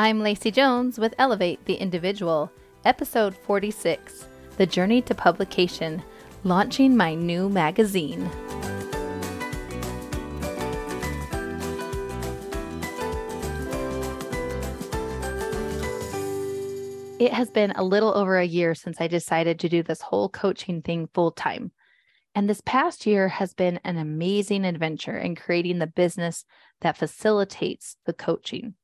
I'm Lacey Jones with Elevate the Individual, episode 46 The Journey to Publication, launching my new magazine. It has been a little over a year since I decided to do this whole coaching thing full time. And this past year has been an amazing adventure in creating the business that facilitates the coaching.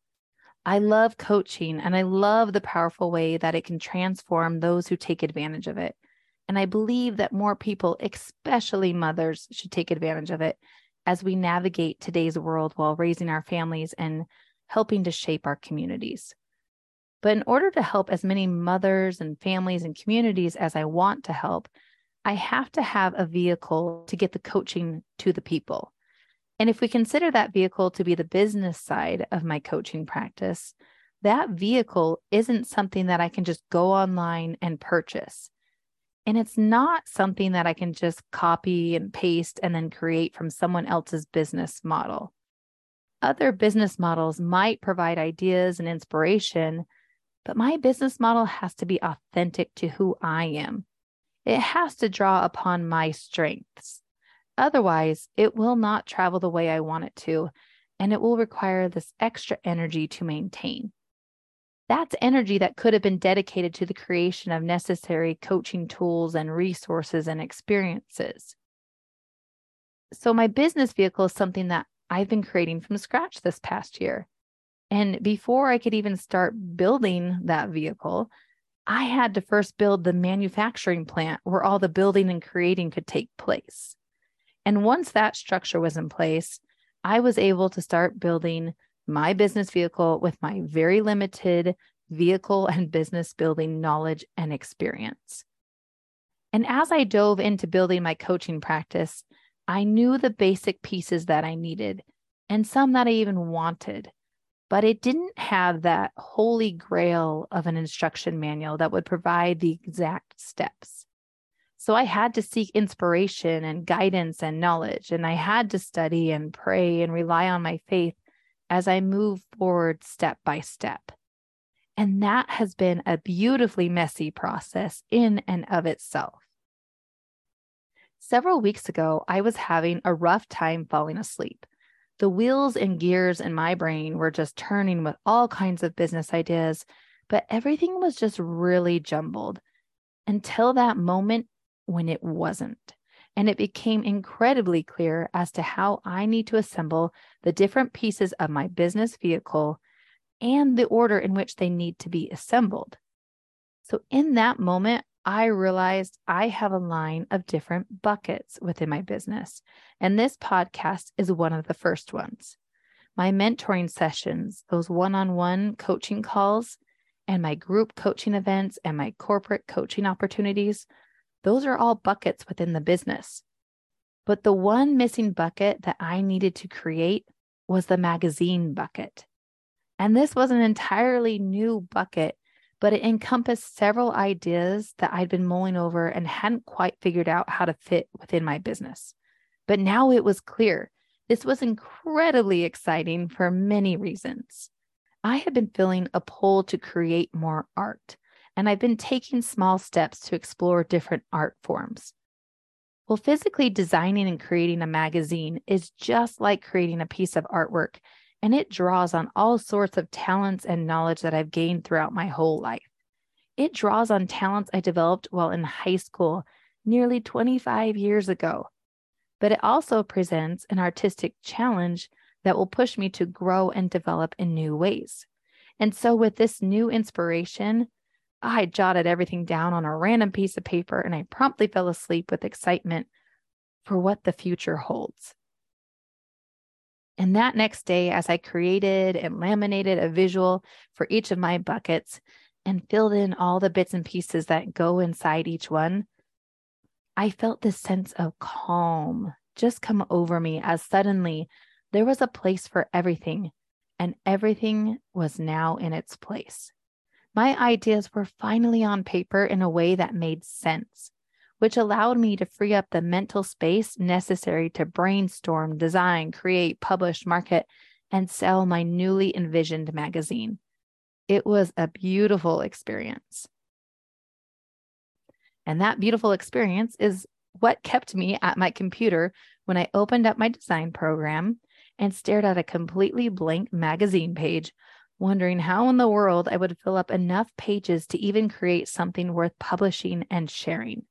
I love coaching and I love the powerful way that it can transform those who take advantage of it. And I believe that more people, especially mothers, should take advantage of it as we navigate today's world while raising our families and helping to shape our communities. But in order to help as many mothers and families and communities as I want to help, I have to have a vehicle to get the coaching to the people. And if we consider that vehicle to be the business side of my coaching practice, that vehicle isn't something that I can just go online and purchase. And it's not something that I can just copy and paste and then create from someone else's business model. Other business models might provide ideas and inspiration, but my business model has to be authentic to who I am. It has to draw upon my strengths. Otherwise, it will not travel the way I want it to, and it will require this extra energy to maintain. That's energy that could have been dedicated to the creation of necessary coaching tools and resources and experiences. So, my business vehicle is something that I've been creating from scratch this past year. And before I could even start building that vehicle, I had to first build the manufacturing plant where all the building and creating could take place. And once that structure was in place, I was able to start building my business vehicle with my very limited vehicle and business building knowledge and experience. And as I dove into building my coaching practice, I knew the basic pieces that I needed and some that I even wanted but it didn't have that holy grail of an instruction manual that would provide the exact steps. So I had to seek inspiration and guidance and knowledge, and I had to study and pray and rely on my faith as I move forward step by step. And that has been a beautifully messy process in and of itself. Several weeks ago, I was having a rough time falling asleep the wheels and gears in my brain were just turning with all kinds of business ideas, but everything was just really jumbled until that moment when it wasn't. And it became incredibly clear as to how I need to assemble the different pieces of my business vehicle and the order in which they need to be assembled. So, in that moment, I realized I have a line of different buckets within my business. And this podcast is one of the first ones. My mentoring sessions, those one on one coaching calls, and my group coaching events and my corporate coaching opportunities, those are all buckets within the business. But the one missing bucket that I needed to create was the magazine bucket. And this was an entirely new bucket but it encompassed several ideas that I'd been mulling over and hadn't quite figured out how to fit within my business. But now it was clear. This was incredibly exciting for many reasons. I had been feeling a pull to create more art, and I've been taking small steps to explore different art forms. Well, physically designing and creating a magazine is just like creating a piece of artwork and it draws on all sorts of talents and knowledge that I've gained throughout my whole life. It draws on talents I developed while in high school nearly 25 years ago. But it also presents an artistic challenge that will push me to grow and develop in new ways. And so, with this new inspiration, I jotted everything down on a random piece of paper and I promptly fell asleep with excitement for what the future holds. And that next day, as I created and laminated a visual for each of my buckets and filled in all the bits and pieces that go inside each one, I felt this sense of calm just come over me as suddenly there was a place for everything, and everything was now in its place. My ideas were finally on paper in a way that made sense which allowed me to free up the mental space necessary to brainstorm, design, create, publish, market, and sell my newly envisioned magazine. It was a beautiful experience. And that beautiful experience is what kept me at my computer when I opened up my design program and stared at a completely blank magazine page, wondering how in the world I would fill up enough pages to even create something worth publishing and sharing.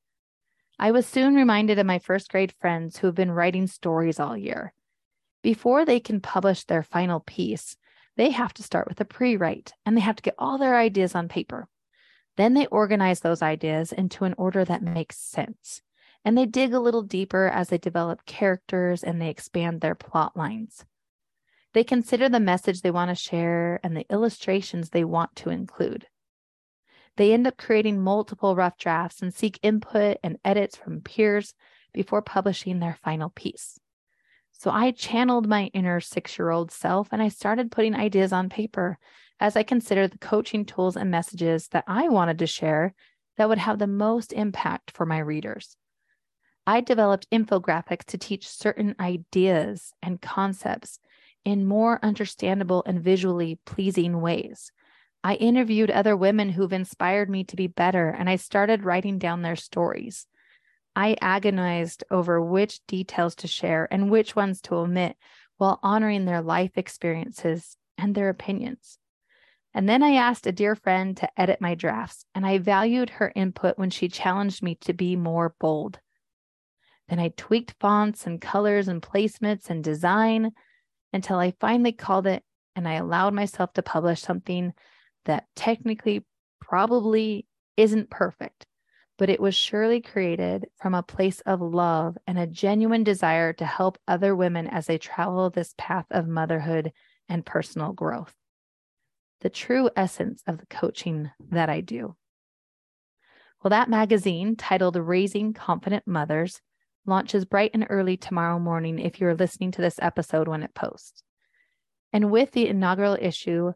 I was soon reminded of my first grade friends who have been writing stories all year. Before they can publish their final piece, they have to start with a pre write and they have to get all their ideas on paper. Then they organize those ideas into an order that makes sense. And they dig a little deeper as they develop characters and they expand their plot lines. They consider the message they want to share and the illustrations they want to include. They end up creating multiple rough drafts and seek input and edits from peers before publishing their final piece. So I channeled my inner six year old self and I started putting ideas on paper as I considered the coaching tools and messages that I wanted to share that would have the most impact for my readers. I developed infographics to teach certain ideas and concepts in more understandable and visually pleasing ways. I interviewed other women who've inspired me to be better, and I started writing down their stories. I agonized over which details to share and which ones to omit while honoring their life experiences and their opinions. And then I asked a dear friend to edit my drafts, and I valued her input when she challenged me to be more bold. Then I tweaked fonts and colors and placements and design until I finally called it and I allowed myself to publish something that technically probably isn't perfect, but it was surely created from a place of love and a genuine desire to help other women as they travel this path of motherhood and personal growth. The true essence of the coaching that I do. Well, that magazine titled Raising Confident Mothers launches bright and early tomorrow morning if you're listening to this episode when it posts. And with the inaugural issue,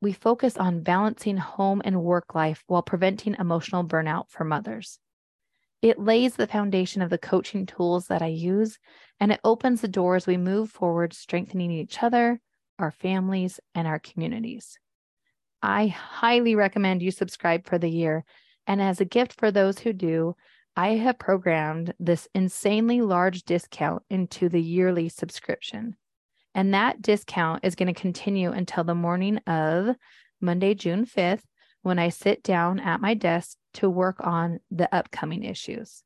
we focus on balancing home and work life while preventing emotional burnout for mothers. It lays the foundation of the coaching tools that I use, and it opens the door as we move forward, strengthening each other, our families, and our communities. I highly recommend you subscribe for the year. And as a gift for those who do, I have programmed this insanely large discount into the yearly subscription. And that discount is going to continue until the morning of Monday, June 5th, when I sit down at my desk to work on the upcoming issues.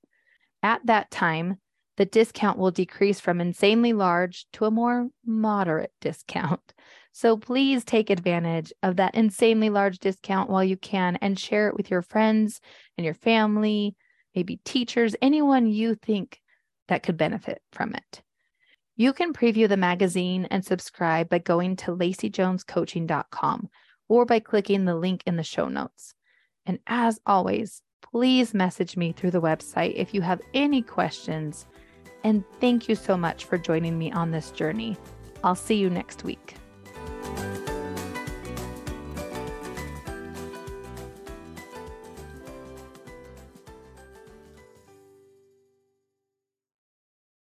At that time, the discount will decrease from insanely large to a more moderate discount. So please take advantage of that insanely large discount while you can and share it with your friends and your family, maybe teachers, anyone you think that could benefit from it. You can preview the magazine and subscribe by going to laceyjonescoaching.com or by clicking the link in the show notes. And as always, please message me through the website if you have any questions. And thank you so much for joining me on this journey. I'll see you next week.